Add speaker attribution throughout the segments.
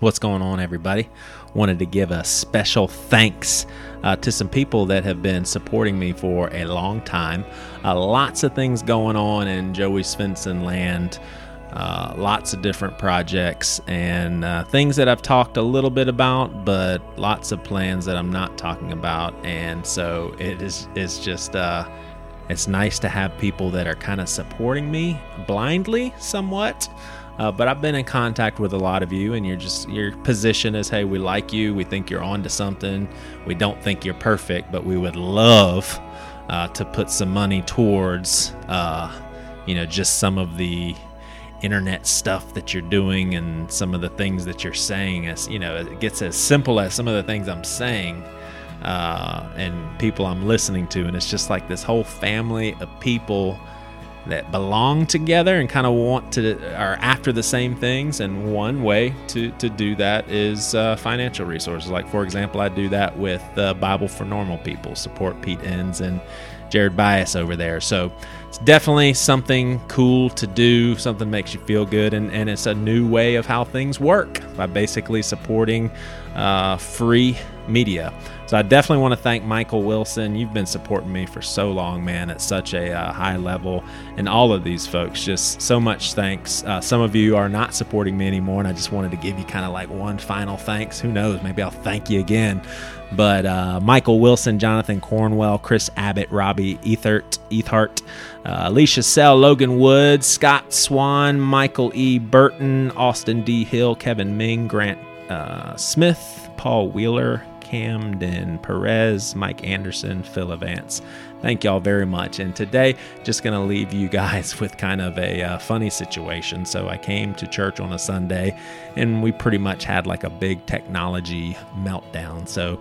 Speaker 1: What's going on, everybody? Wanted to give a special thanks uh, to some people that have been supporting me for a long time. Uh, lots of things going on in Joey Svendsen land. Uh, lots of different projects and uh, things that I've talked a little bit about, but lots of plans that I'm not talking about. And so it is it's just uh, it's nice to have people that are kind of supporting me blindly, somewhat. Uh, but I've been in contact with a lot of you, and you're just your position is, hey, we like you, we think you're on to something, we don't think you're perfect, but we would love uh, to put some money towards, uh, you know, just some of the internet stuff that you're doing and some of the things that you're saying. As you know, it gets as simple as some of the things I'm saying. Uh, and people I'm listening to, and it's just like this whole family of people that belong together and kind of want to are after the same things. And one way to, to do that is uh, financial resources. Like for example i do that with uh, bible for normal people support pete enns and jared Byas over there. So it's definitely something cool to do something makes you feel good and, and it's a new way of how things work by basically supporting uh, free media so I definitely want to thank Michael Wilson. You've been supporting me for so long, man, at such a uh, high level. And all of these folks, just so much thanks. Uh, some of you are not supporting me anymore, and I just wanted to give you kind of like one final thanks. Who knows? Maybe I'll thank you again. But uh, Michael Wilson, Jonathan Cornwell, Chris Abbott, Robbie Ethert, Ethart, uh, Alicia Sell, Logan Woods, Scott Swan, Michael E. Burton, Austin D. Hill, Kevin Ming, Grant uh, Smith, Paul Wheeler, Camden Perez, Mike Anderson, Phil Vance. Thank y'all very much. And today, just going to leave you guys with kind of a uh, funny situation. So, I came to church on a Sunday and we pretty much had like a big technology meltdown. So,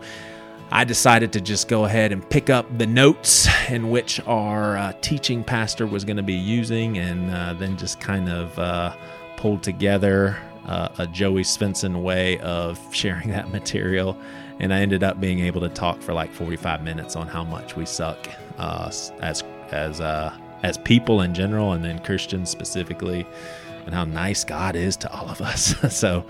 Speaker 1: I decided to just go ahead and pick up the notes in which our uh, teaching pastor was going to be using and uh, then just kind of uh, pulled together uh, a Joey Svendsen way of sharing that material and I ended up being able to talk for like 45 minutes on how much we suck uh, as as uh, as people in general, and then Christians specifically, and how nice God is to all of us. so,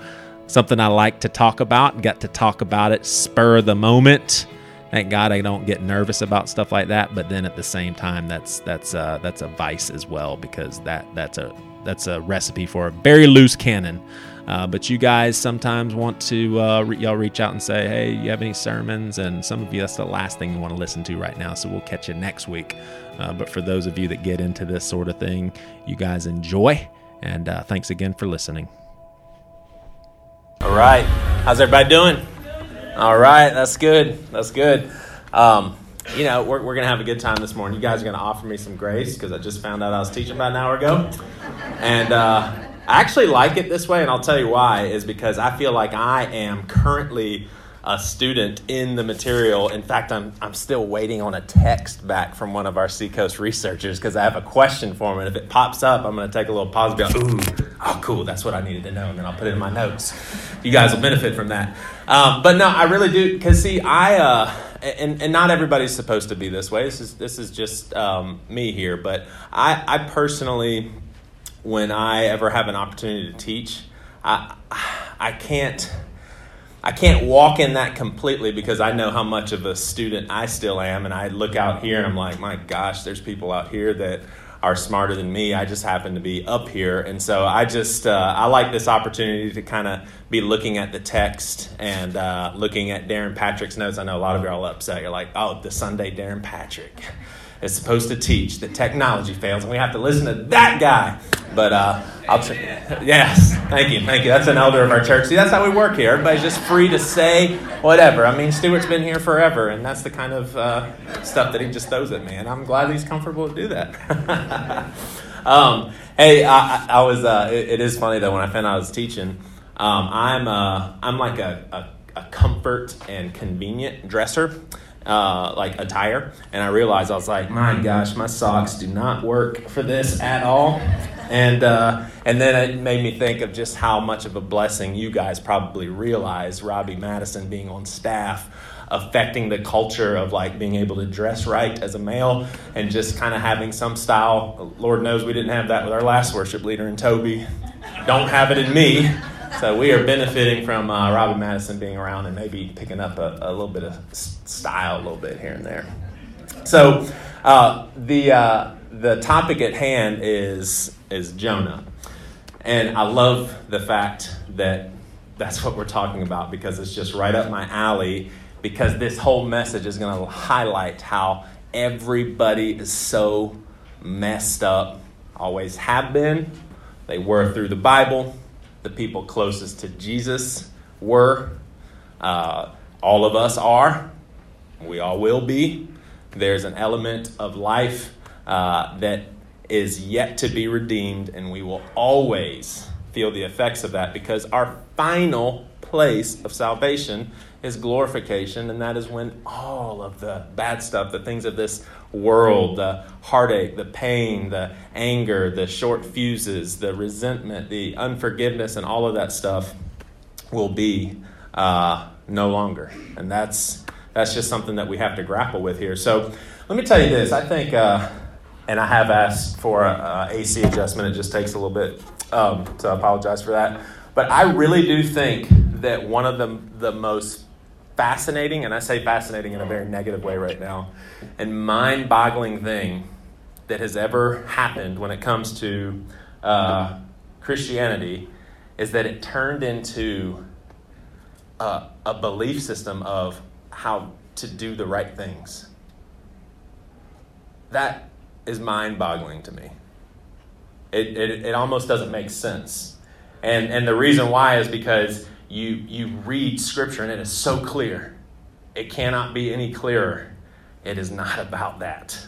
Speaker 1: something I like to talk about. Got to talk about it spur the moment. Thank God I don't get nervous about stuff like that. But then at the same time, that's that's uh, that's a vice as well because that that's a that's a recipe for a very loose cannon uh, but you guys sometimes want to uh, re- y'all reach out and say, hey, you have any sermons? And some of you, that's the last thing you want to listen to right now. So we'll catch you next week. Uh, but for those of you that get into this sort of thing, you guys enjoy. And uh, thanks again for listening. All right. How's everybody doing? All right. That's good. That's good. Um, you know, we're, we're going to have a good time this morning. You guys are going to offer me some grace because I just found out I was teaching about an hour ago. And, uh, I actually like it this way, and I'll tell you why, is because I feel like I am currently a student in the material. In fact, I'm, I'm still waiting on a text back from one of our Seacoast researchers because I have a question for him. And if it pops up, I'm going to take a little pause and be like, ooh, oh, cool, that's what I needed to know. And then I'll put it in my notes. You guys will benefit from that. Um, but no, I really do. Because, see, I, uh, and, and not everybody's supposed to be this way. This is, this is just um, me here. But I, I personally when I ever have an opportunity to teach, I I can't I can't walk in that completely because I know how much of a student I still am, and I look out here and I'm like, my gosh, there's people out here that are smarter than me. I just happen to be up here, and so I just uh, I like this opportunity to kind of be looking at the text and uh, looking at Darren Patrick's notes. I know a lot of you are all upset. You're like, oh, the Sunday Darren Patrick is supposed to teach that technology fails, and we have to listen to that guy. But uh, I'll tr- yes, thank you, thank you. That's an elder of our church. See, that's how we work here. Everybody's just free to say whatever. I mean, Stuart's been here forever, and that's the kind of uh, stuff that he just throws at me, and I'm glad he's comfortable to do that. um, hey, I, I was. Uh, it, it is funny though when I found out I was teaching. Um, I'm uh, I'm like a, a, a comfort and convenient dresser uh, like attire, and I realized I was like, my gosh, my socks do not work for this at all. And uh, and then it made me think of just how much of a blessing you guys probably realize Robbie Madison being on staff affecting the culture of like being able to dress right as a male and just kind of having some style. Lord knows we didn't have that with our last worship leader in Toby. Don't have it in me. so we are benefiting from uh, Robbie Madison being around and maybe picking up a, a, little bit of style, a little bit here and there. So uh, the uh, the topic at hand is is Jonah, and I love the fact that that's what we're talking about because it's just right up my alley. Because this whole message is going to highlight how everybody is so messed up, always have been. They were through the Bible. The people closest to Jesus were. Uh, all of us are. We all will be. There's an element of life uh, that is yet to be redeemed, and we will always feel the effects of that because our final place of salvation is glorification, and that is when all of the bad stuff, the things of this world, the heartache, the pain, the anger, the short fuses, the resentment, the unforgiveness, and all of that stuff will be uh, no longer. And that's that's just something that we have to grapple with here. So let me tell you this. I think, uh, and I have asked for a, a, AC adjustment. It just takes a little bit, um, so I apologize for that. But I really do think that one of the the most fascinating, and I say fascinating in a very negative way right now, and mind boggling thing that has ever happened when it comes to uh, Christianity is that it turned into a, a belief system of how to do the right things. That is mind boggling to me. It, it, it almost doesn't make sense. And, and the reason why is because you, you read Scripture and it is so clear. It cannot be any clearer. It is not about that.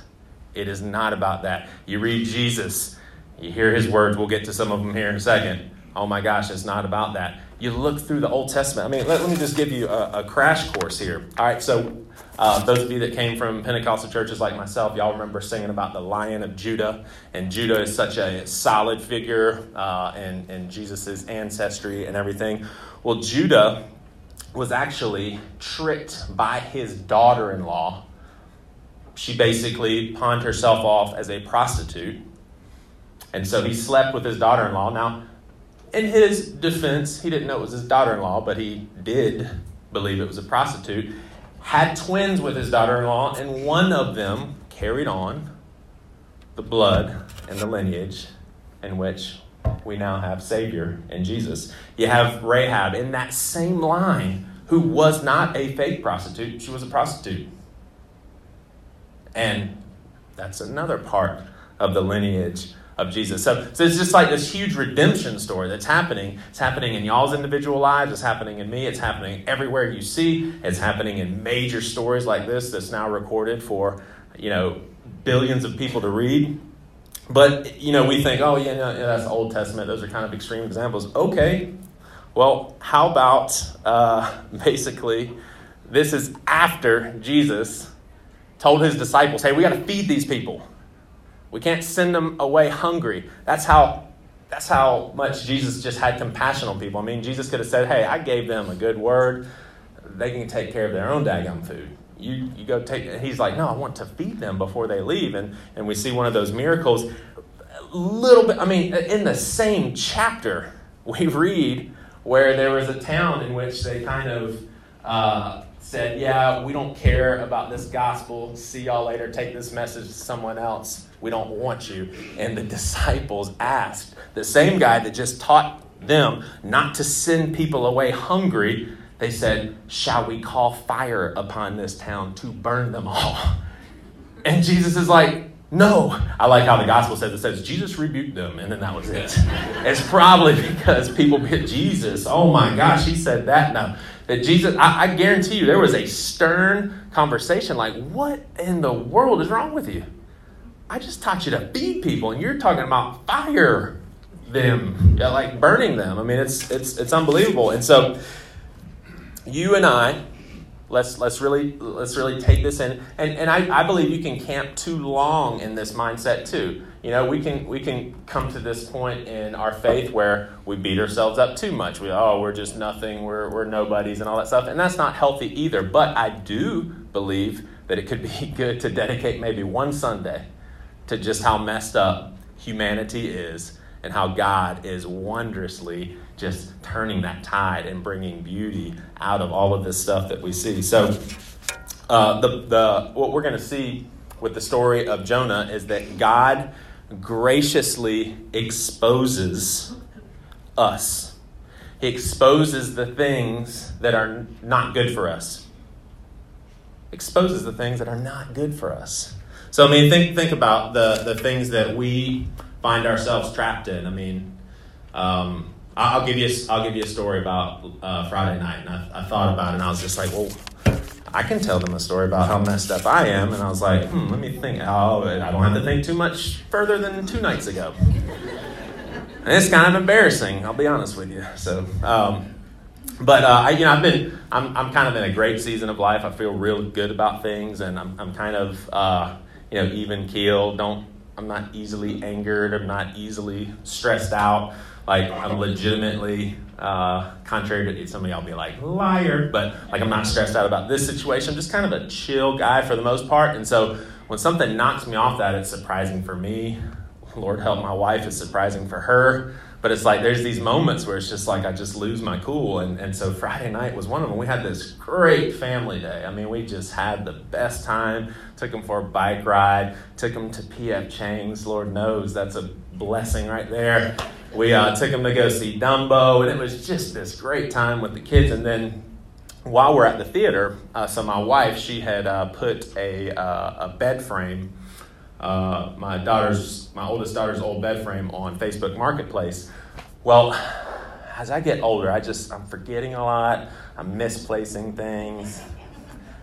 Speaker 1: It is not about that. You read Jesus, you hear his words. We'll get to some of them here in a second. Oh my gosh, it's not about that. You look through the Old Testament. I mean, let, let me just give you a, a, crash course here. All right, so uh, those of you that came from Pentecostal churches like myself, y'all remember singing about the Lion of Judah. And Judah is such a solid figure uh, in, in Jesus' ancestry and everything. Well, Judah was actually tricked by his daughter in law. She basically pawned herself off as a prostitute. And so he slept with his daughter in law. Now, in his defense, he didn't know it was his daughter in law, but he did believe it was a prostitute. Had twins with his daughter in law, and one of them carried on the blood and the lineage in which we now have Savior and Jesus. You have Rahab in that same line who was not a fake prostitute, she was a prostitute. And that's another part of the lineage of Jesus. So, so it's just like this huge redemption story that's happening. It's happening in y'all's individual lives. It's happening in me. It's happening everywhere you see. It's happening in major stories like this that's now recorded for, you know, billions of people to read. But, you know, we think, oh, yeah, yeah, that's Old Testament. Those are kind of extreme examples. Okay. Well, how about uh, basically this is after Jesus told his disciples, hey, we got to feed these people. We can't send them away hungry. That's how that's how much Jesus just had compassion on people. I mean, Jesus could have said, Hey, I gave them a good word. They can take care of their own daggum food. You, you go take he's like, No, I want to feed them before they leave. And and we see one of those miracles. A little bit, I mean, in the same chapter, we read where there was a town in which they kind of uh, said, Yeah, we don't care about this gospel. See y'all later. Take this message to someone else. We don't want you. And the disciples asked, the same guy that just taught them not to send people away hungry, they said, Shall we call fire upon this town to burn them all? And Jesus is like, no. I like how the gospel says it says Jesus rebuked them, and then that was it. It's probably because people hit Jesus. Oh my gosh, he said that now. That Jesus, I, I guarantee you, there was a stern conversation like, what in the world is wrong with you? I just taught you to feed people, and you're talking about fire them, yeah, like burning them. I mean, it's it's it's unbelievable. And so, you and I, let's let's really let's really take this in, and and I, I believe you can camp too long in this mindset too. You know, we can we can come to this point in our faith where we beat ourselves up too much. We oh we're just nothing, we're we're nobodies, and all that stuff, and that's not healthy either. But I do believe that it could be good to dedicate maybe one Sunday to just how messed up humanity is and how God is wondrously just turning that tide and bringing beauty out of all of this stuff that we see. So, uh, the, the, what we're going to see with the story of Jonah is that God graciously exposes us. He exposes the things that are not good for us. Exposes the things that are not good for us. So I mean, think think about the the things that we find ourselves trapped in. I mean, um, I'll give you I'll give you a story about uh, Friday night, and I, I, thought about it, and I was just like, well, I can tell them a story about how messed up I am, and I was like, hmm, let me think. Oh, I don't have to think too much further than two nights ago. And it's kind of embarrassing, I'll be honest with you. So, um, but uh, I, you know, I've been, I'm, I'm kind of in a great season of life. I feel real good about things, and I'm, I'm kind of, uh, you know, even keel. Don't, I'm not easily angered. I'm not easily stressed out. Like I'm legitimately, uh, contrary to some of y'all be like liar, but like I'm not stressed out about this situation. I'm just kind of a chill guy for the most part, and so when something knocks me off that, it's surprising for me. Lord help my wife, it's surprising for her. But it's like there's these moments where it's just like I just lose my cool. And, and so Friday night was one of them. We had this great family day. I mean, we just had the best time. Took them for a bike ride, took them to PF Chang's. Lord knows that's a blessing right there. We uh, took them to go see Dumbo, and it was just this great time with the kids. And then while we're at the theater, uh, so my wife, she had uh, put a, uh, a bed frame uh, my daughter's, my oldest daughter's old bed frame on Facebook Marketplace. Well, as I get older, I just I'm forgetting a lot. I'm misplacing things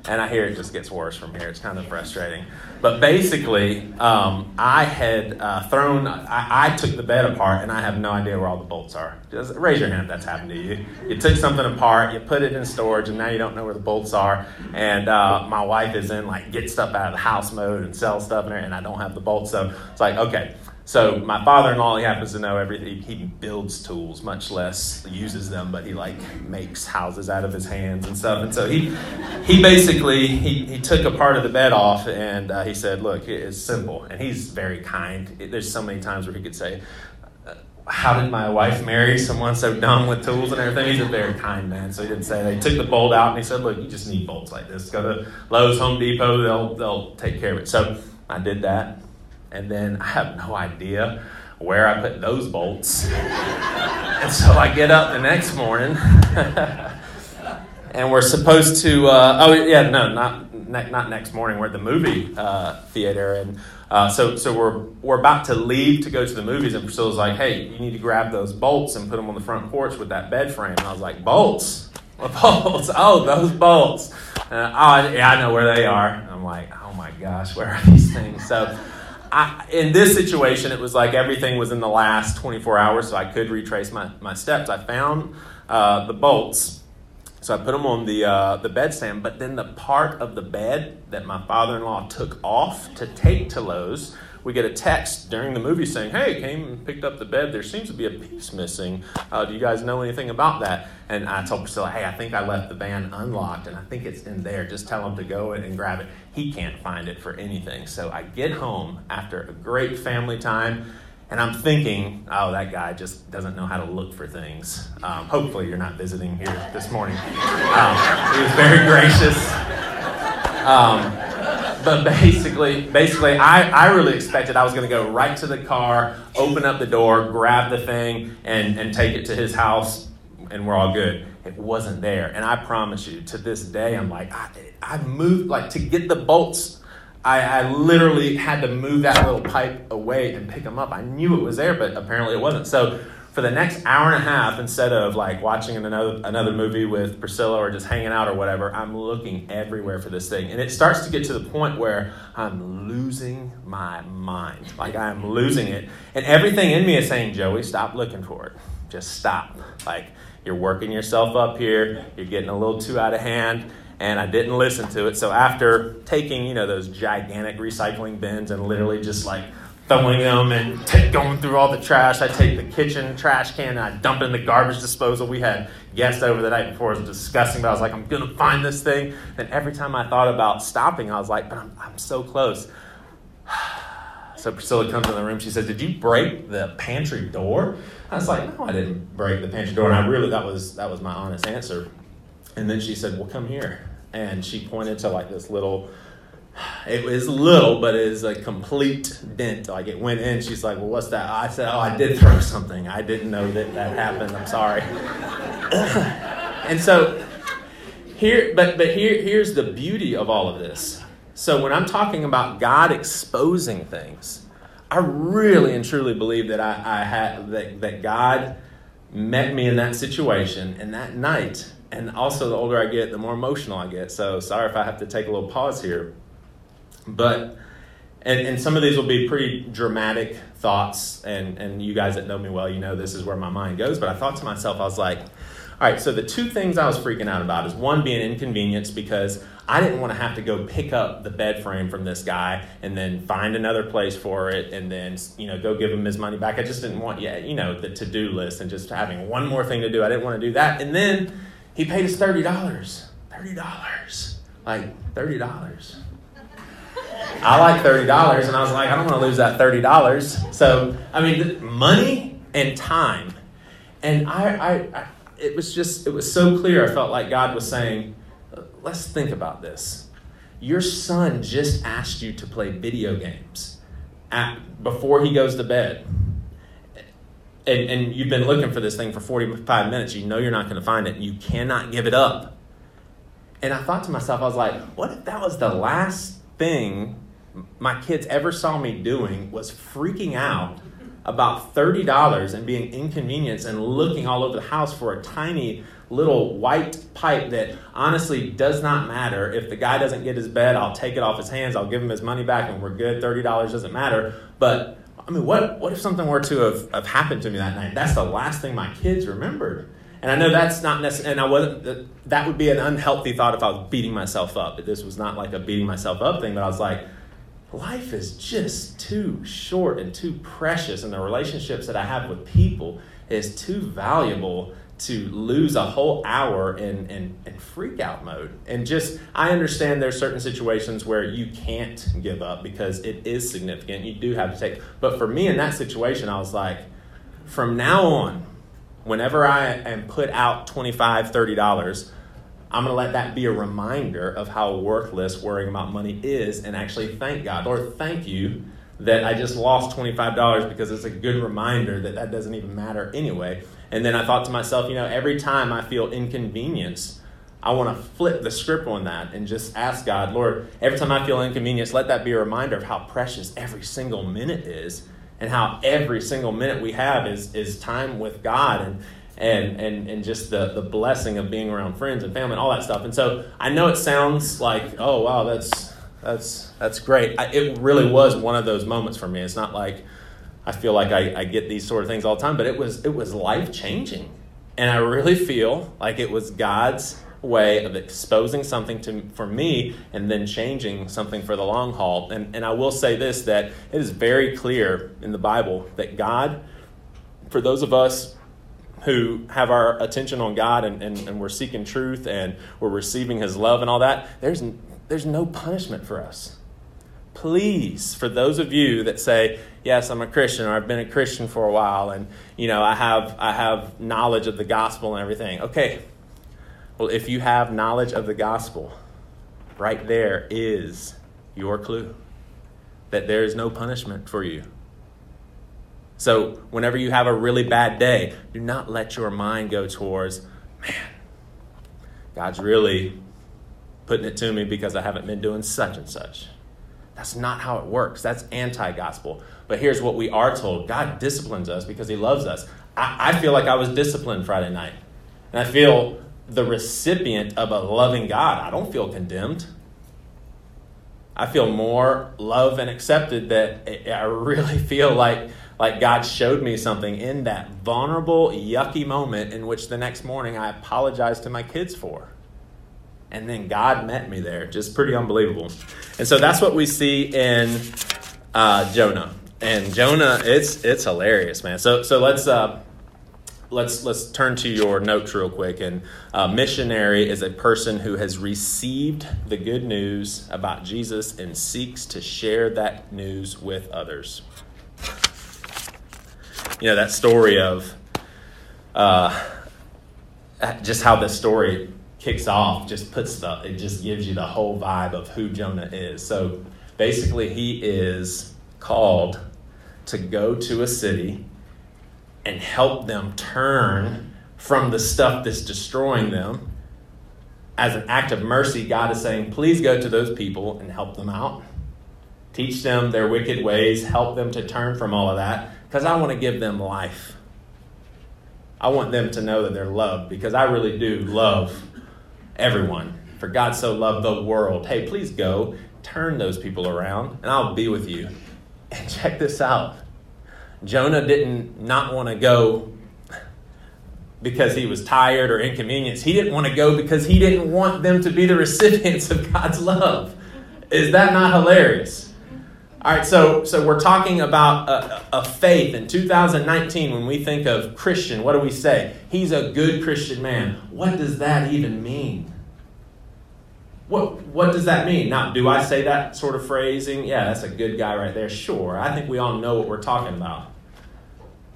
Speaker 1: and I hear it just gets worse from here. It's kind of frustrating. But basically, um, I had uh, thrown, I, I, took the bed apart, and I have no idea where all the bolts are. Just raise your hand if that's happened to you. You took something apart, you put it in storage, and now you don't know where the bolts are. And uh, my wife is in like get stuff out of the house mode and sell stuff, and I don't have the bolts. So it's like, okay, so my father-in-law, he happens to know everything. He builds tools, much less uses them, but he like makes houses out of his hands and stuff. And so he, he basically he, he took a part of the bed off and uh, he said, "Look, it's simple." And he's very kind. There's so many times where he could say, uh, "How did my wife marry someone so dumb with tools and everything?" He's a very kind man, so he didn't say. They took the bolt out and he said, "Look, you just need bolts like this. Go to Lowe's, Home Depot. They'll they'll take care of it." So I did that and then I have no idea where I put those bolts. and so I get up the next morning, and we're supposed to. Uh, oh yeah, no, not ne- not next morning. We're at the movie uh, theater, and uh, so so we're we're about to leave to go to the movies, and Priscilla's like, "Hey, you need to grab those bolts and put them on the front porch with that bed frame." And I was like, "Bolts." Bolts? Oh, those bolts. Oh, yeah, I know where they are. I'm like, oh my gosh, where are these things? So I, in this situation, it was like everything was in the last 24 hours, so I could retrace my, my steps. I found uh, the bolts, so I put them on the, uh, the bedstand, but then the part of the bed that my father in law took off to take to Lowe's we get a text during the movie saying, Hey, came and picked up the bed. There seems to be a piece missing. Uh, do you guys know anything about that? And I told Priscilla, Hey, I think I left the van unlocked and I think it's in there. Just tell him to go and grab it. He can't find it for anything. So I get home after a great family time. And I'm thinking, oh, that guy just doesn't know how to look for things. Um, hopefully, you're not visiting here this morning. Um, he was very gracious. Um, but basically, basically, I, I really expected I was going to go right to the car, open up the door, grab the thing, and, and take it to his house, and we're all good. It wasn't there. And I promise you, to this day, I'm like, I, I moved, like, to get the bolts, I, I literally had to move that little pipe away and pick them up. I knew it was there, but apparently it wasn't. So for the next hour and a half, instead of like watching another another movie with Priscilla or just hanging out or whatever, I'm looking everywhere for this thing, and it starts to get to the point where I'm losing my mind. Like I'm losing it, and everything in me is saying, "Joey, stop looking for it. Just stop." Like you're working yourself up here. You're getting a little too out of hand and I didn't listen to it. So after taking, you know, those gigantic recycling bins and literally just like throwing them and t- going through all the trash. I take the kitchen trash can and I dump it in the garbage disposal. We had guests over the night before. It was disgusting, but I was like, I'm going to find this thing. And every time I thought about stopping, I was like, but I'm, I'm so close. So Priscilla comes in the room. She says, "Did you break the pantry door?" I was like, "No, I didn't break the pantry door." And I really that was that was my honest answer. And then she said, "Well, come here." And she pointed to like this little. It was little, but it is a complete dent. Like it went in. She's like, "Well, what's that?" I said, "Oh, I did throw something. I didn't know that that happened. I'm sorry." and so here, but but here here's the beauty of all of this so when I'm talking about God exposing things, I really and truly believe that I, I had that, that God met me in that situation and that night. And also, the older I get, the more emotional I get. So sorry if I have to take a little pause here. But and, and some of these will be pretty dramatic thoughts, and, and you guys that know me well, you know this is where my mind goes. But I thought to myself, I was like, all right, so the two things I was freaking out about is one being inconvenience because I didn't want to have to go pick up the bed frame from this guy and then find another place for it and then you know go give him his money back. I just didn't want yeah you know the to do list and just having one more thing to do. I didn't want to do that. And then he paid us thirty dollars. Thirty dollars, like thirty dollars. I like thirty dollars, and I was like, I don't want to lose that thirty dollars. So I mean, money and time, and I, I, I it was just, it was so clear. I felt like God was saying, let's think about this. Your son just asked you to play video games at, before he goes to bed. And, and you've been looking for this thing for 45 minutes. You know you're not going to find it. You cannot give it up. And I thought to myself, I was like, what if that was the last thing my kids ever saw me doing was freaking out about $30 and being inconvenienced and looking all over the house for a tiny little white pipe that honestly does not matter. If the guy doesn't get his bed, I'll take it off his hands, I'll give him his money back, and we're good. $30 doesn't matter. But I mean, what, what if something were to have, have happened to me that night? That's the last thing my kids remembered. And I know that's not necessary, and I wasn't, that would be an unhealthy thought if I was beating myself up. This was not like a beating myself up thing, but I was like, life is just too short and too precious, and the relationships that I have with people is too valuable to lose a whole hour in, in, in freak out mode. And just, I understand there's certain situations where you can't give up because it is significant. You do have to take, but for me in that situation, I was like, from now on, whenever I am put out $25, $30, I'm going to let that be a reminder of how worthless worrying about money is and actually thank God. Lord, thank you that I just lost $25 because it's a good reminder that that doesn't even matter anyway. And then I thought to myself, you know, every time I feel inconvenience, I want to flip the script on that and just ask God, Lord, every time I feel inconvenience, let that be a reminder of how precious every single minute is and how every single minute we have is, is time with God. And, and and and just the the blessing of being around friends and family and all that stuff. And so I know it sounds like oh wow that's that's that's great. I, it really was one of those moments for me. It's not like I feel like I, I get these sort of things all the time, but it was it was life changing, and I really feel like it was God's way of exposing something to for me and then changing something for the long haul. And and I will say this that it is very clear in the Bible that God, for those of us who have our attention on God and, and, and we're seeking truth and we're receiving His love and all that, there's, there's no punishment for us. Please, for those of you that say, yes, I'm a Christian or I've been a Christian for a while and, you know, I have, I have knowledge of the gospel and everything. Okay, well, if you have knowledge of the gospel, right there is your clue that there is no punishment for you. So, whenever you have a really bad day, do not let your mind go towards, man, God's really putting it to me because I haven't been doing such and such. That's not how it works. That's anti gospel. But here's what we are told God disciplines us because He loves us. I, I, feel like I was disciplined Friday night. And I feel the recipient of a loving God. I don't feel condemned. I feel more loved and accepted that I really feel like like God showed me something in that vulnerable, yucky moment in which the next morning I apologized to my kids for. And then God met me there. Just pretty unbelievable. And so that's what we see in uh, Jonah. And Jonah, it's it's hilarious, man. So so let's uh, let's let's turn to your notes real quick. And uh, missionary is a person who has received the good news about Jesus and seeks to share that news with others. You know that story of uh, just how this story kicks off. Just puts the it just gives you the whole vibe of who Jonah is. So basically, he is called to go to a city and help them turn from the stuff that's destroying them. As an act of mercy, God is saying, please go to those people and help them out. Teach them their wicked ways, help them to turn from all of that, because I want to give them life. I want them to know that they're loved because I really do love everyone. For God so loved the world. Hey, please go, turn those people around, and I'll be with you. And check this out Jonah didn't not want to go because he was tired or inconvenienced. He didn't want to go because he didn't want them to be the recipients of God's love. Is that not hilarious? All right, so so we're talking about a, a, faith in 2019. When we think of Christian, what do we say? He's a good Christian man. What does that even mean? What, what does that mean? Now, do I say that sort of phrasing? Yeah, that's a good guy right there. Sure. I think we all know what we're talking about.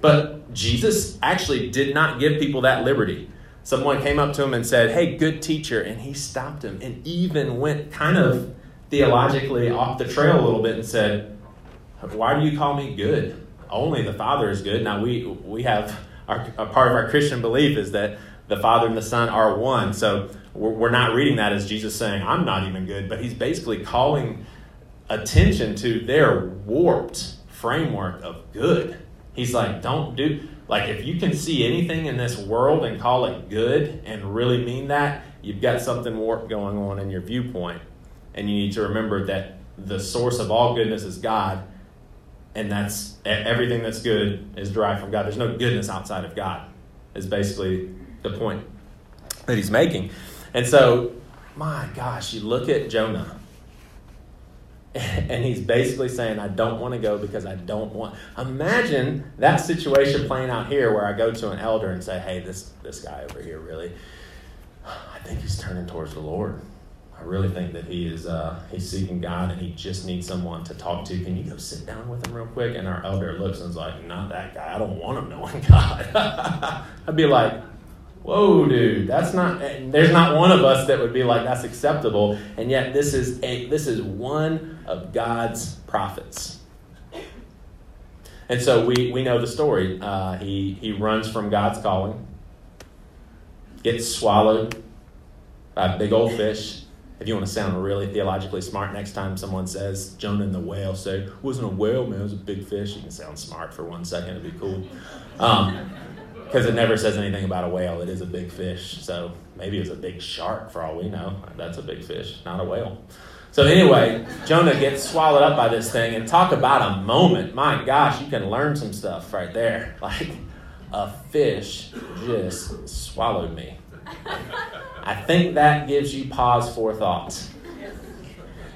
Speaker 1: But Jesus actually did not give people that liberty. Someone came up to him and said, Hey, good teacher. And he stopped him and even went kind of theologically off the trail a little bit and said, Why do you call me good? Only the Father is good. Now, we, we have our, a part of our Christian belief is that the Father and the Son are one. So we're not reading that as Jesus saying, I'm not even good, but he's basically calling attention to their warped framework of good. He's like, don't do, like, if you can see anything in this world and call it good and really mean that, you've got something warped going on in your viewpoint. And you need to remember that the source of all goodness is God, and that's everything that's good is derived from God. There's no goodness outside of God, is basically the point that he's making. And so, my gosh, you look at Jonah, and he's basically saying, I don't want to go because I don't want. Imagine that situation playing out here where I go to an elder and say, Hey, this, this guy over here really, I think he's turning towards the Lord. I really think that he is uh, he's seeking God and he just needs someone to talk to. Can you go sit down with him real quick? And our elder looks and is like, Not that guy. I don't want him knowing God. I'd be like, whoa, dude, that's not. There's not one of us that would be like that's acceptable, and yet this is a, this is one of God's prophets. And so we, we know the story. Uh, he, he runs from God's calling, gets swallowed by a big old fish. If you want to sound really theologically smart, next time someone says Jonah and the whale, say, it wasn't a whale, man, it was a big fish. You can sound smart for one second, it'd be cool. Um, because it never says anything about a whale. It is a big fish. So maybe it's a big shark for all we know. That's a big fish, not a whale. So anyway, Jonah gets swallowed up by this thing and talk about a moment. My gosh, you can learn some stuff right there. Like a fish just swallowed me. I think that gives you pause for thought.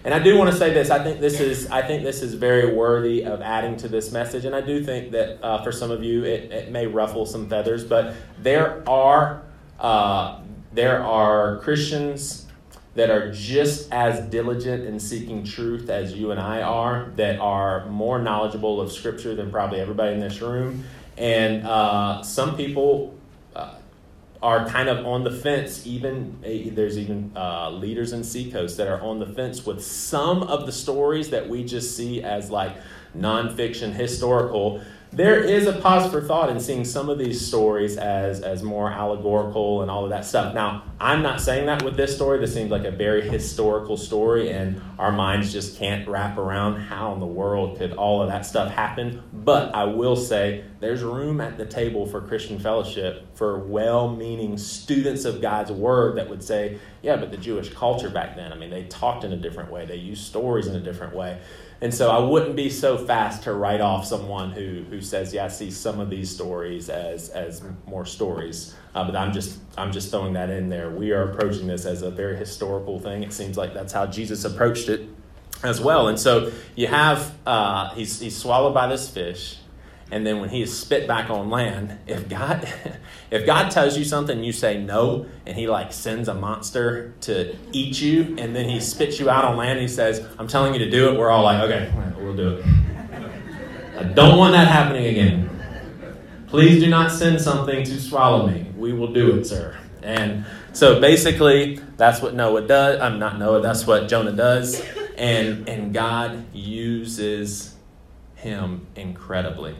Speaker 1: And I do want to say this. I think this is I think this is very worthy of adding to this message. And I do think that uh, for some of you it, it, may ruffle some feathers, but there are uh, there are Christians that are just as diligent in seeking truth as you and I are, that are more knowledgeable of Scripture than probably everybody in this room. And uh, some people are kind of on the fence. Even there's even uh, leaders in Seacoast that are on the fence with some of the stories that we just see as like nonfiction, historical there is a pause for thought in seeing some of these stories as as more allegorical and all of that stuff. Now, I'm not saying that with this story. This seems like a very historical story, and our minds just can't wrap around how in the world could all of that stuff happen. But I will say there's room at the table for Christian fellowship for well-meaning students of God's word that would say, yeah, but the Jewish culture back then, I mean, they talked in a different way. They used stories in a different way. And so I wouldn't be so fast to write off someone who, who says, "Yeah, I see some of these stories as as more stories." Uh, but I'm just I'm just throwing that in there. We are approaching this as a very historical thing. It seems like that's how Jesus approached it as well. And so you have uh, he's he's swallowed by this fish, and then when he is spit back on land, if God if God tells you something you say no and he like sends a monster to eat you and then he spits you out on land and he says, I'm telling you to do it, we're all like, okay, we'll do it. I don't want that happening again. Please do not send something to swallow me. We will do it, sir. And so basically, that's what Noah does. I'm not Noah, that's what Jonah does. And, and God uses him incredibly.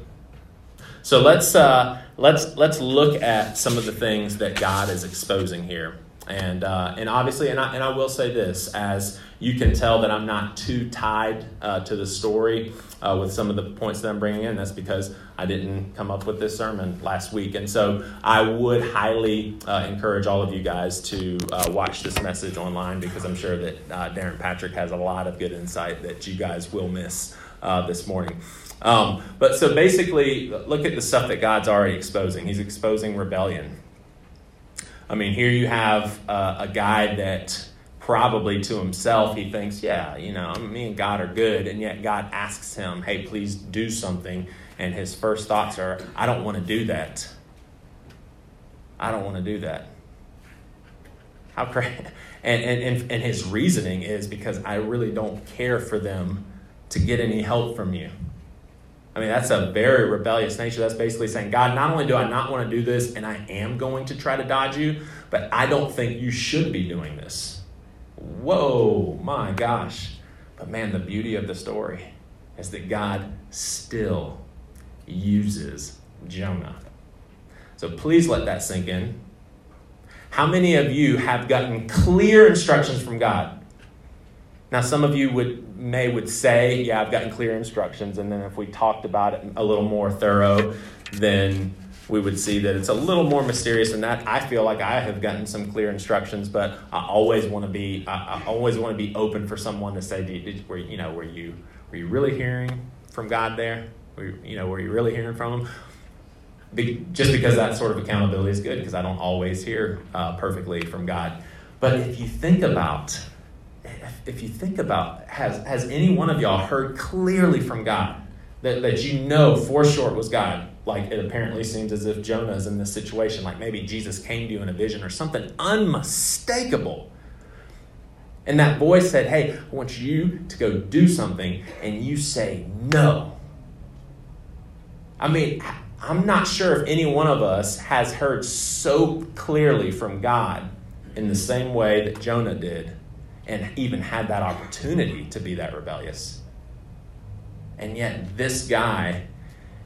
Speaker 1: So let's, uh, let's, let's look at some of the things that God is exposing here. And, uh, and obviously, and I, and I will say this, as you can tell that I'm not too tied uh, to the story uh, with some of the points that I'm bringing in. That's because I didn't come up with this sermon last week. And so I would highly uh, encourage all of you guys to uh, watch this message online because I'm sure that uh, Darren Patrick has a lot of good insight that you guys will miss uh, this morning. Um, but so basically, look at the stuff that God's already exposing. He's exposing rebellion. I mean, here you have uh, a guy that probably to himself he thinks, yeah, you know, me and God are good, and yet God asks him, hey, please do something, and his first thoughts are, I don't want to do that. I don't want to do that. How crazy. And, and, and his reasoning is because I really don't care for them to get any help from you. I mean, that's a very rebellious nature. That's basically saying, God, not only do I not want to do this, and I am going to try to dodge you, but I don't think you should be doing this. Whoa, my gosh. But man, the beauty of the story is that God still uses Jonah. So please let that sink in. How many of you have gotten clear instructions from God? Now, some of you would may would say, "Yeah, I've gotten clear instructions," and then if we talked about it a little more thorough, then we would see that it's a little more mysterious than that. I feel like I have gotten some clear instructions, but I always want to be I, I always want to be open for someone to say, did, were you know were you were you really hearing from God there? Were you, you know were you really hearing from Him? Be, just because that sort of accountability is good, because I don't always hear uh, perfectly from God. But if you think about if you think about has has any one of y'all heard clearly from God that, that you know for sure was God? Like it apparently seems as if Jonah is in this situation, like maybe Jesus came to you in a vision or something unmistakable. And that voice said, Hey, I want you to go do something, and you say no. I mean, I'm not sure if any one of us has heard so clearly from God in the same way that Jonah did and even had that opportunity to be that rebellious. And yet, this guy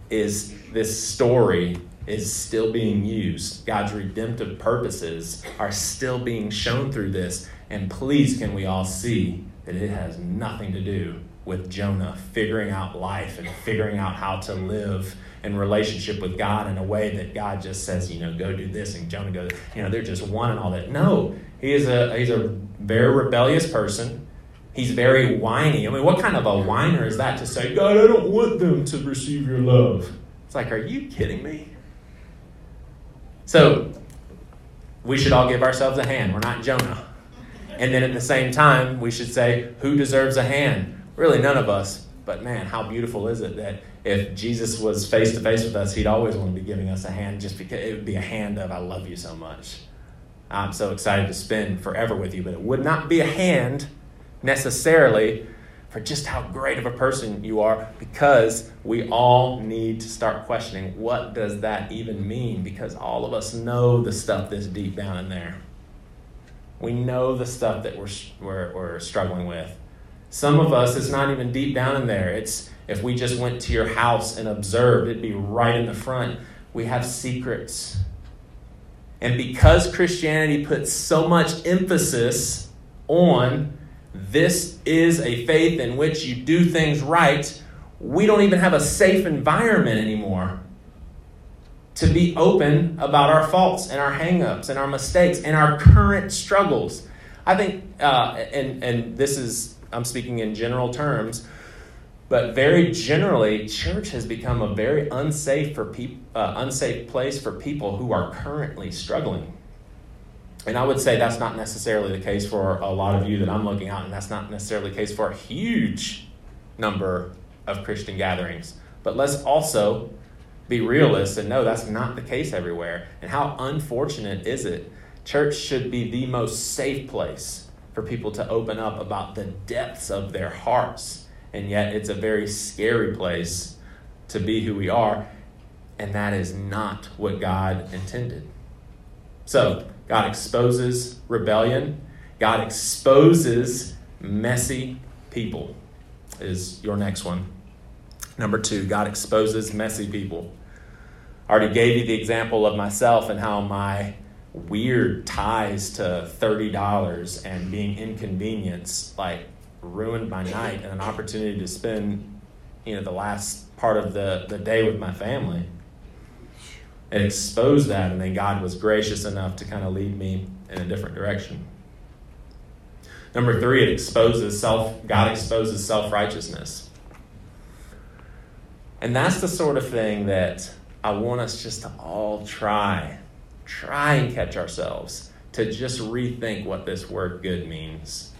Speaker 1: is, this story is still being used. God's redemptive purposes are still being shown through this. And please, can we all see that it has nothing to do with Jonah figuring out life and figuring out how to live in relationship with God in a way that God just says, you know, go do this, and Jonah goes, you know, they're just one and all that. No, he is a he's a very rebellious person. He's very whiny. I mean, what kind of a whiner is that to say, God, I don't want them to receive your love? It's like, are you kidding me? So, we should all give ourselves a hand. We're not Jonah. And then at the same time, we should say, who deserves a hand? Really, none of us. But man, how beautiful is it that if Jesus was face to face with us, he'd always want to be giving us a hand just because it would be a hand of, I love you so much. I'm so excited to spend forever with you, but it would not be a hand necessarily for just how great of a person you are because we all need to start questioning what does that even mean because all of us know the stuff that's deep down in there. We know the stuff that we're, we're, we're struggling with. Some of us it's not even deep down in there. It's if we just went to your house and observed it'd be right in the front. We have secrets and because Christianity puts so much emphasis on this is a faith in which you do things right, we don't even have a safe environment anymore to be open about our faults and our hangups and our mistakes and our current struggles. I think, uh, and, and this is, I'm speaking in general terms, but very generally, church has become a very unsafe for peop- uh, unsafe place for people who are currently struggling. And I would say that's not necessarily the case for a lot of you that I'm looking at, and that's not necessarily the case for a huge number of Christian gatherings. But let's also
Speaker 2: be realists and know that's not the case everywhere. And how unfortunate is it? Church should be the most safe place for people to open up about the depths of their hearts. And yet, it's a very scary place to be who we are. And that is not what God intended. So, God exposes rebellion, God exposes messy people, is your next one. Number two, God exposes messy people. I already gave you the example of myself and how my weird ties to $30 and being inconvenienced like ruined my night and an opportunity to spend you know the last part of the, the day with my family. It exposed that and then god was gracious enough to kind of lead me in a different direction. Number three it exposes self god exposes self-righteousness. And that's the sort of thing that i want us just to all try try and catch ourselves to just rethink what this word good means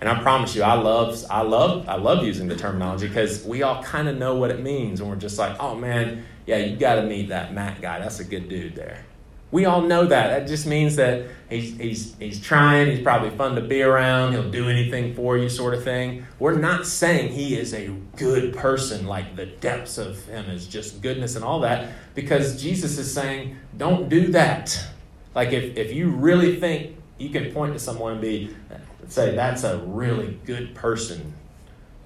Speaker 2: and I promise you, I love, I love, I love using the terminology because we all kind of know what it means, and we're just like, oh man, yeah, you got to meet that Matt guy. That's a good dude there. We all know that. That just means that he's he's he's trying. He's probably fun to be around. He'll do anything for you, sort of thing. We're not saying he is a good person, like the depths of him is just goodness and all that, because Jesus is saying, don't do that. Like if if you really think you can point to someone and be say that's a really good person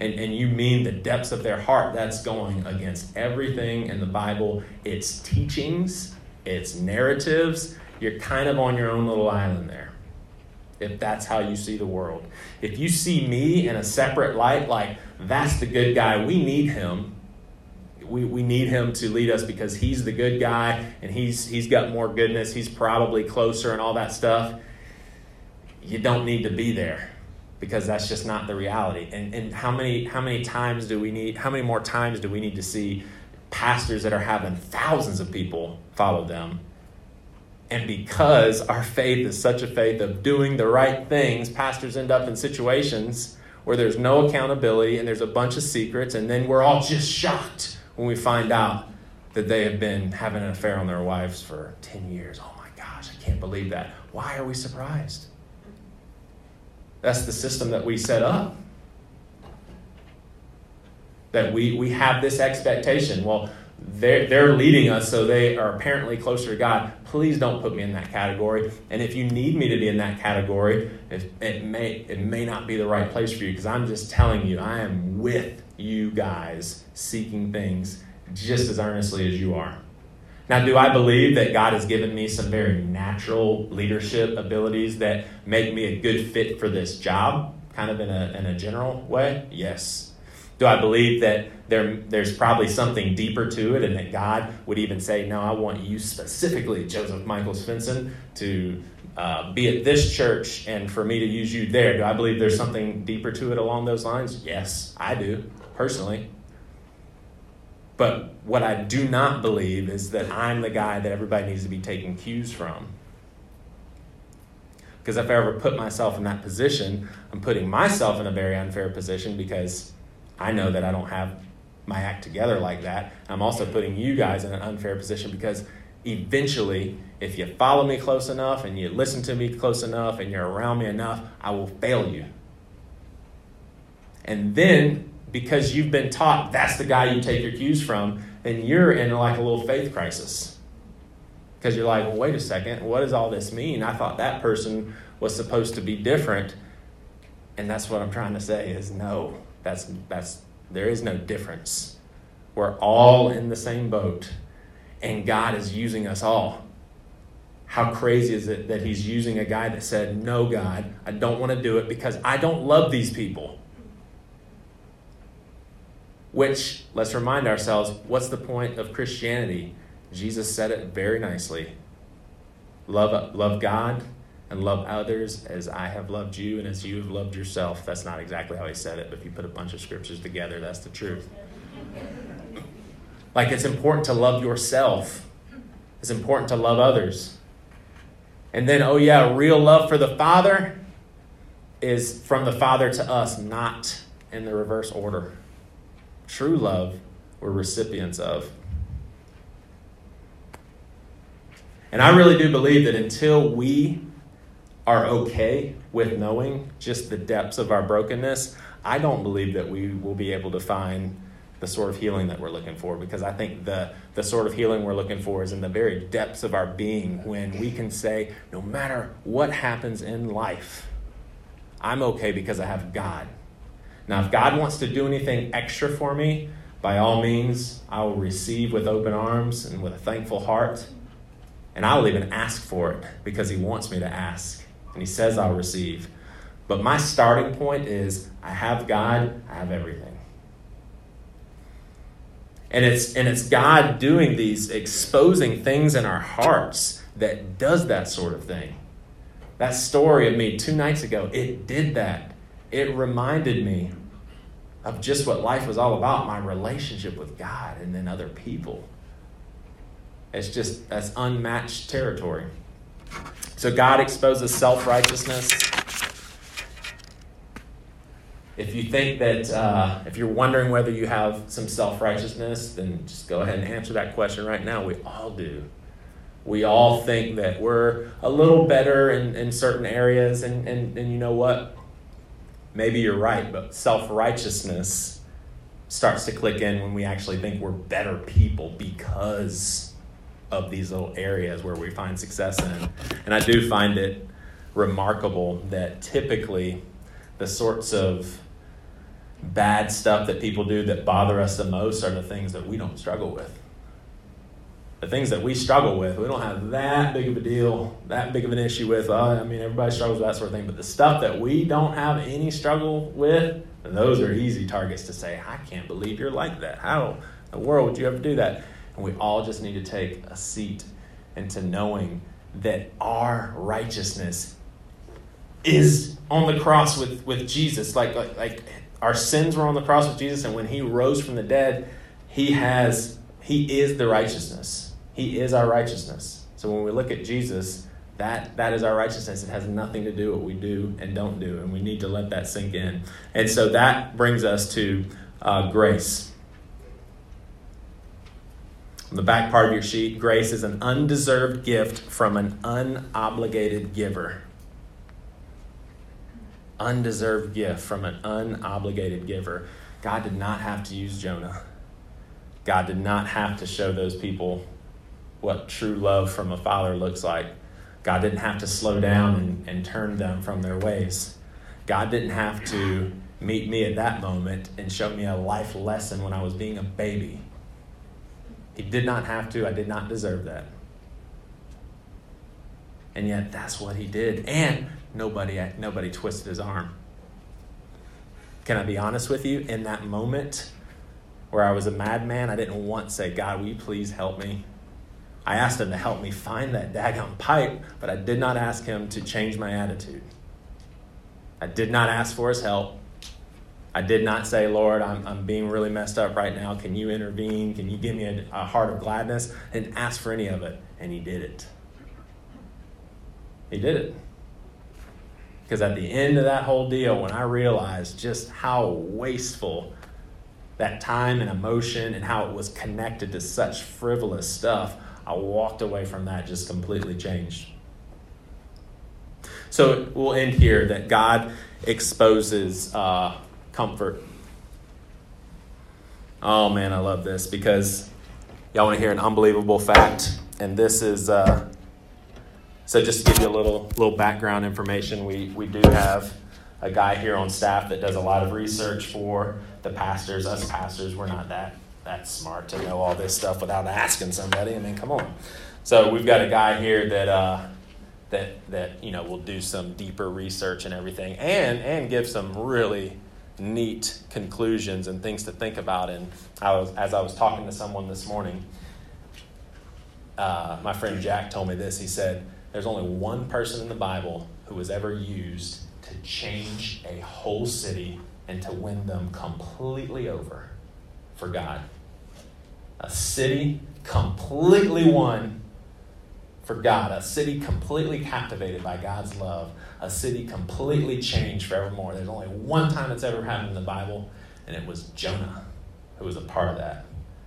Speaker 2: and, and you mean the depths of their heart, that's going against everything in the Bible. It's teachings, it's narratives. You're kind of on your own little island there, if that's how you see the world. If you see me in a separate light, like that's the good guy, we need him. We, we need him to lead us because he's the good guy and he's, he's got more goodness. He's probably closer and all that stuff you don't need to be there because that's just not the reality. And, and how many how many times do we need how many more times do we need to see pastors that are having thousands of people follow them? And because our faith is such a faith of doing the right things, pastors end up in situations where there's no accountability and there's a bunch of secrets, and then we're all just shocked when we find out that they have been having an affair on their wives for 10 years. Oh my gosh, I can't believe that. Why are we surprised? That's the system that we set up. That we, we have this expectation. Well, they're, they're leading us, so they are apparently closer to God. Please don't put me in that category. And if you need me to be in that category, it, it, may, it may not be the right place for you because I'm just telling you, I am with you guys seeking things just as earnestly as you are. Now, do I believe that God has given me some very natural leadership abilities that make me a good fit for this job, kind of in a, in a general way? Yes. Do I believe that there, there's probably something deeper to it and that God would even say, No, I want you specifically, Joseph Michael Svendsen, to uh, be at this church and for me to use you there? Do I believe there's something deeper to it along those lines? Yes, I do, personally. But what I do not believe is that I'm the guy that everybody needs to be taking cues from. Because if I ever put myself in that position, I'm putting myself in a very unfair position because I know that I don't have my act together like that. I'm also putting you guys in an unfair position because eventually, if you follow me close enough and you listen to me close enough and you're around me enough, I will fail you. And then because you've been taught that's the guy you take your cues from, and you're in like a little faith crisis. Because you're like, well, wait a second, what does all this mean? I thought that person was supposed to be different. And that's what I'm trying to say is no, that's that's there is no difference. We're all in the same boat, and God is using us all. How crazy is it that He's using a guy that said, No, God, I don't want to do it because I don't love these people. Which, let's remind ourselves, what's the point of Christianity? Jesus said it very nicely. Love, love God and love others as I have loved you and as you have loved yourself. That's not exactly how he said it, but if you put a bunch of scriptures together, that's the truth. Like it's important to love yourself, it's important to love others. And then, oh yeah, real love for the Father is from the Father to us, not in the reverse order true love we're recipients of. And I really do believe that until we are okay with knowing just the depths of our brokenness, I don't believe that we will be able to find the sort of healing that we're looking for because I think the, the sort of healing we're looking for is in the very depths of our being when we can say, no matter what happens in life, I'm okay because I have God now, if God wants to do anything extra for me, by all means, I will receive with open arms and with a thankful heart. And I will even ask for it because He wants me to ask. And He says I'll receive. But my starting point is I have God, I have everything. And it's, and it's God doing these, exposing things in our hearts that does that sort of thing. That story of me two nights ago, it did that. It reminded me of just what life was all about my relationship with God and then other people. It's just, that's unmatched territory. So God exposes self righteousness if you think that, uh, if you're wondering whether you have some self righteousness, then just go ahead and answer that question right now. We all do. We all think that we're a little better in, in certain areas, and, and, and you know what? Maybe you're right, but self righteousness starts to click in when we actually think we're better people because of these little areas where we find success in. And I do find it remarkable that typically the sorts of bad stuff that people do that bother us the most are the things that we don't struggle with. The things that we struggle with, we don't have that big of a deal, that big of an issue with. Uh, I mean, everybody struggles with that sort of thing. But the stuff that we don't have any struggle with, those are easy targets to say, I can't believe you're like that. How in the world would you ever do that? And we all just need to take a seat into knowing that our righteousness is on the cross with, with Jesus. Like, like, like our sins were on the cross with Jesus, and when he rose from the dead, he has he is the righteousness. He is our righteousness. So when we look at Jesus, that that is our righteousness. It has nothing to do with what we do and don't do, and we need to let that sink in. And so that brings us to uh, grace. On the back part of your sheet, grace is an undeserved gift from an unobligated giver undeserved gift from an unobligated giver. God did not have to use Jonah. God did not have to show those people what true love from a father looks like. God didn't have to slow down and, and turn them from their ways. God didn't have to meet me at that moment and show me a life lesson when I was being a baby. He did not have to. I did not deserve that. And yet, that's what he did. And nobody, nobody twisted his arm. Can I be honest with you? In that moment where I was a madman, I didn't once say, God, will you please help me? I asked him to help me find that daggone pipe, but I did not ask him to change my attitude. I did not ask for his help. I did not say, Lord, I'm, I'm being really messed up right now. Can you intervene? Can you give me a, a heart of gladness? I didn't ask for any of it, and he did it. He did it. Because at the end of that whole deal, when I realized just how wasteful that time and emotion and how it was connected to such frivolous stuff, I walked away from that just completely changed. So we'll end here that God exposes uh, comfort. Oh man, I love this because y'all want to hear an unbelievable fact, and this is uh, so just to give you a little little background information, we, we do have a guy here on staff that does a lot of research for the pastors. Us pastors, we're not that that smart to know all this stuff without asking somebody. I mean, come on. So we've got a guy here that uh, that that you know will do some deeper research and everything, and and give some really neat conclusions and things to think about. And I was as I was talking to someone this morning, uh, my friend Jack told me this. He said there's only one person in the Bible who was ever used to change a whole city and to win them completely over for God. A city completely won for God, a city completely captivated by God's love, a city completely changed forevermore. There's only one time it's ever happened in the Bible, and it was Jonah who was a part of that.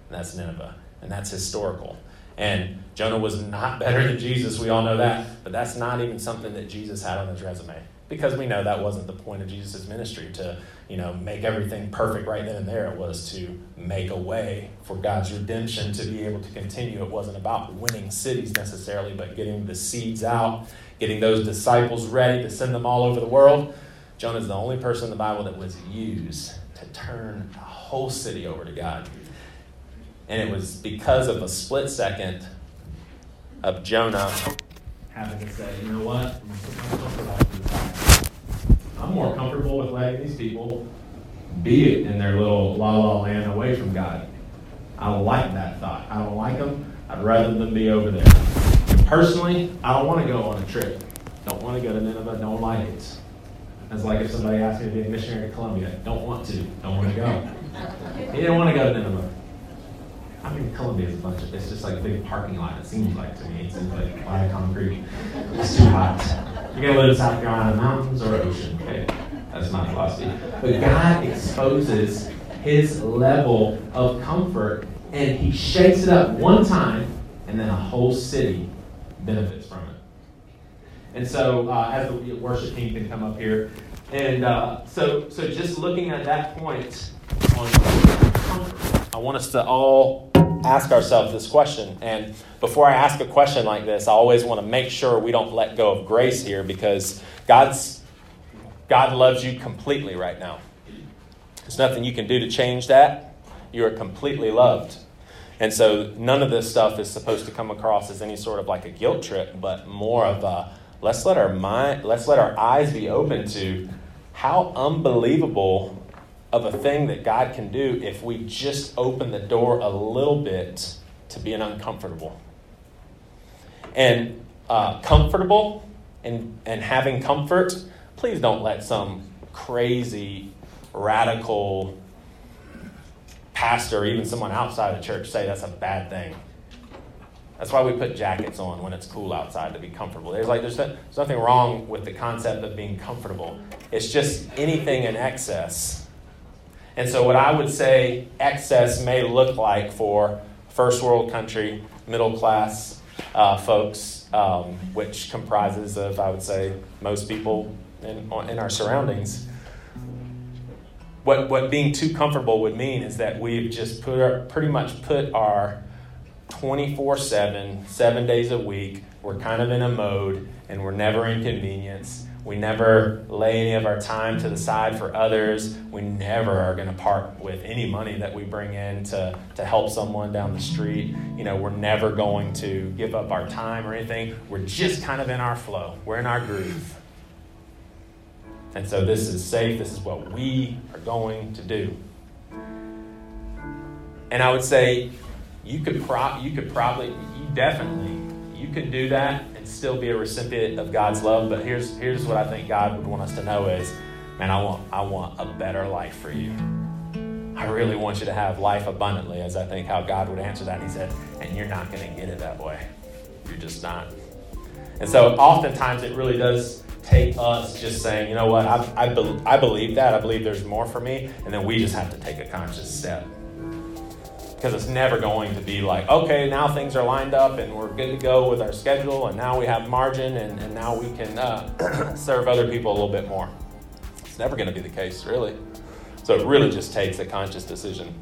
Speaker 2: And that's Nineveh. And that's historical. And Jonah was not better than Jesus, we all know that. But that's not even something that Jesus had on his resume. Because we know that wasn't the point of Jesus' ministry to, you know, make everything perfect right then and there. It was to make a way for God's redemption to be able to continue. It wasn't about winning cities necessarily, but getting the seeds out, getting those disciples ready to send them all over the world. Jonah is the only person in the Bible that was used to turn a whole city over to God. And it was because of a split second of Jonah having to say, you know what? I'm more comfortable with letting these people be it in their little la la land away from God. I don't like that thought. I don't like them. I'd rather them be over there. Personally, I don't want to go on a trip. Don't want to go to Nineveh. Don't like it. It's like if somebody asked me to be a missionary to Columbia. Don't want to. Don't want to go. He didn't want to go to Nineveh. I mean, Columbia is a bunch of, it's just like a big parking lot, it seems like to me. It seems like a lot of concrete. It's too hot. You're going to live in South Carolina, mountains or ocean, okay? That's my philosophy. But God exposes his level of comfort and he shakes it up one time, and then a whole city benefits from it. And so, uh, as the worship team can come up here, and uh, so, so just looking at that point on comfort, I want us to all ask ourselves this question. And before I ask a question like this, I always want to make sure we don't let go of grace here because God's God loves you completely right now. There's nothing you can do to change that. You are completely loved. And so none of this stuff is supposed to come across as any sort of like a guilt trip, but more of a let's let our mind let's let our eyes be open to how unbelievable of a thing that God can do if we just open the door a little bit to being uncomfortable. And uh, comfortable and, and having comfort, please don't let some crazy, radical pastor or even someone outside the church say that's a bad thing. That's why we put jackets on when it's cool outside to be comfortable. There's like there's, there's nothing wrong with the concept of being comfortable. It's just anything in excess and so, what I would say excess may look like for first world country, middle class uh, folks, um, which comprises of, I would say, most people in, in our surroundings. What, what being too comfortable would mean is that we've just put our, pretty much put our 24 7, seven days a week, we're kind of in a mode and we're never inconvenienced we never lay any of our time to the side for others. We never are going to part with any money that we bring in to, to help someone down the street. You know, we're never going to give up our time or anything. We're just kind of in our flow, we're in our groove. And so this is safe. This is what we are going to do. And I would say you could pro- you could probably you definitely you could do that still be a recipient of God's love. But here's here's what I think God would want us to know is, man, I want I want a better life for you. I really want you to have life abundantly, as I think how God would answer that. He said, and you're not going to get it that way. You're just not. And so oftentimes it really does take us just saying, you know what, I, I, be, I believe that. I believe there's more for me. And then we just have to take a conscious step because it's never going to be like, okay, now things are lined up and we're good to go with our schedule, and now we have margin, and, and now we can uh, serve other people a little bit more. It's never going to be the case, really. So it really just takes a conscious decision.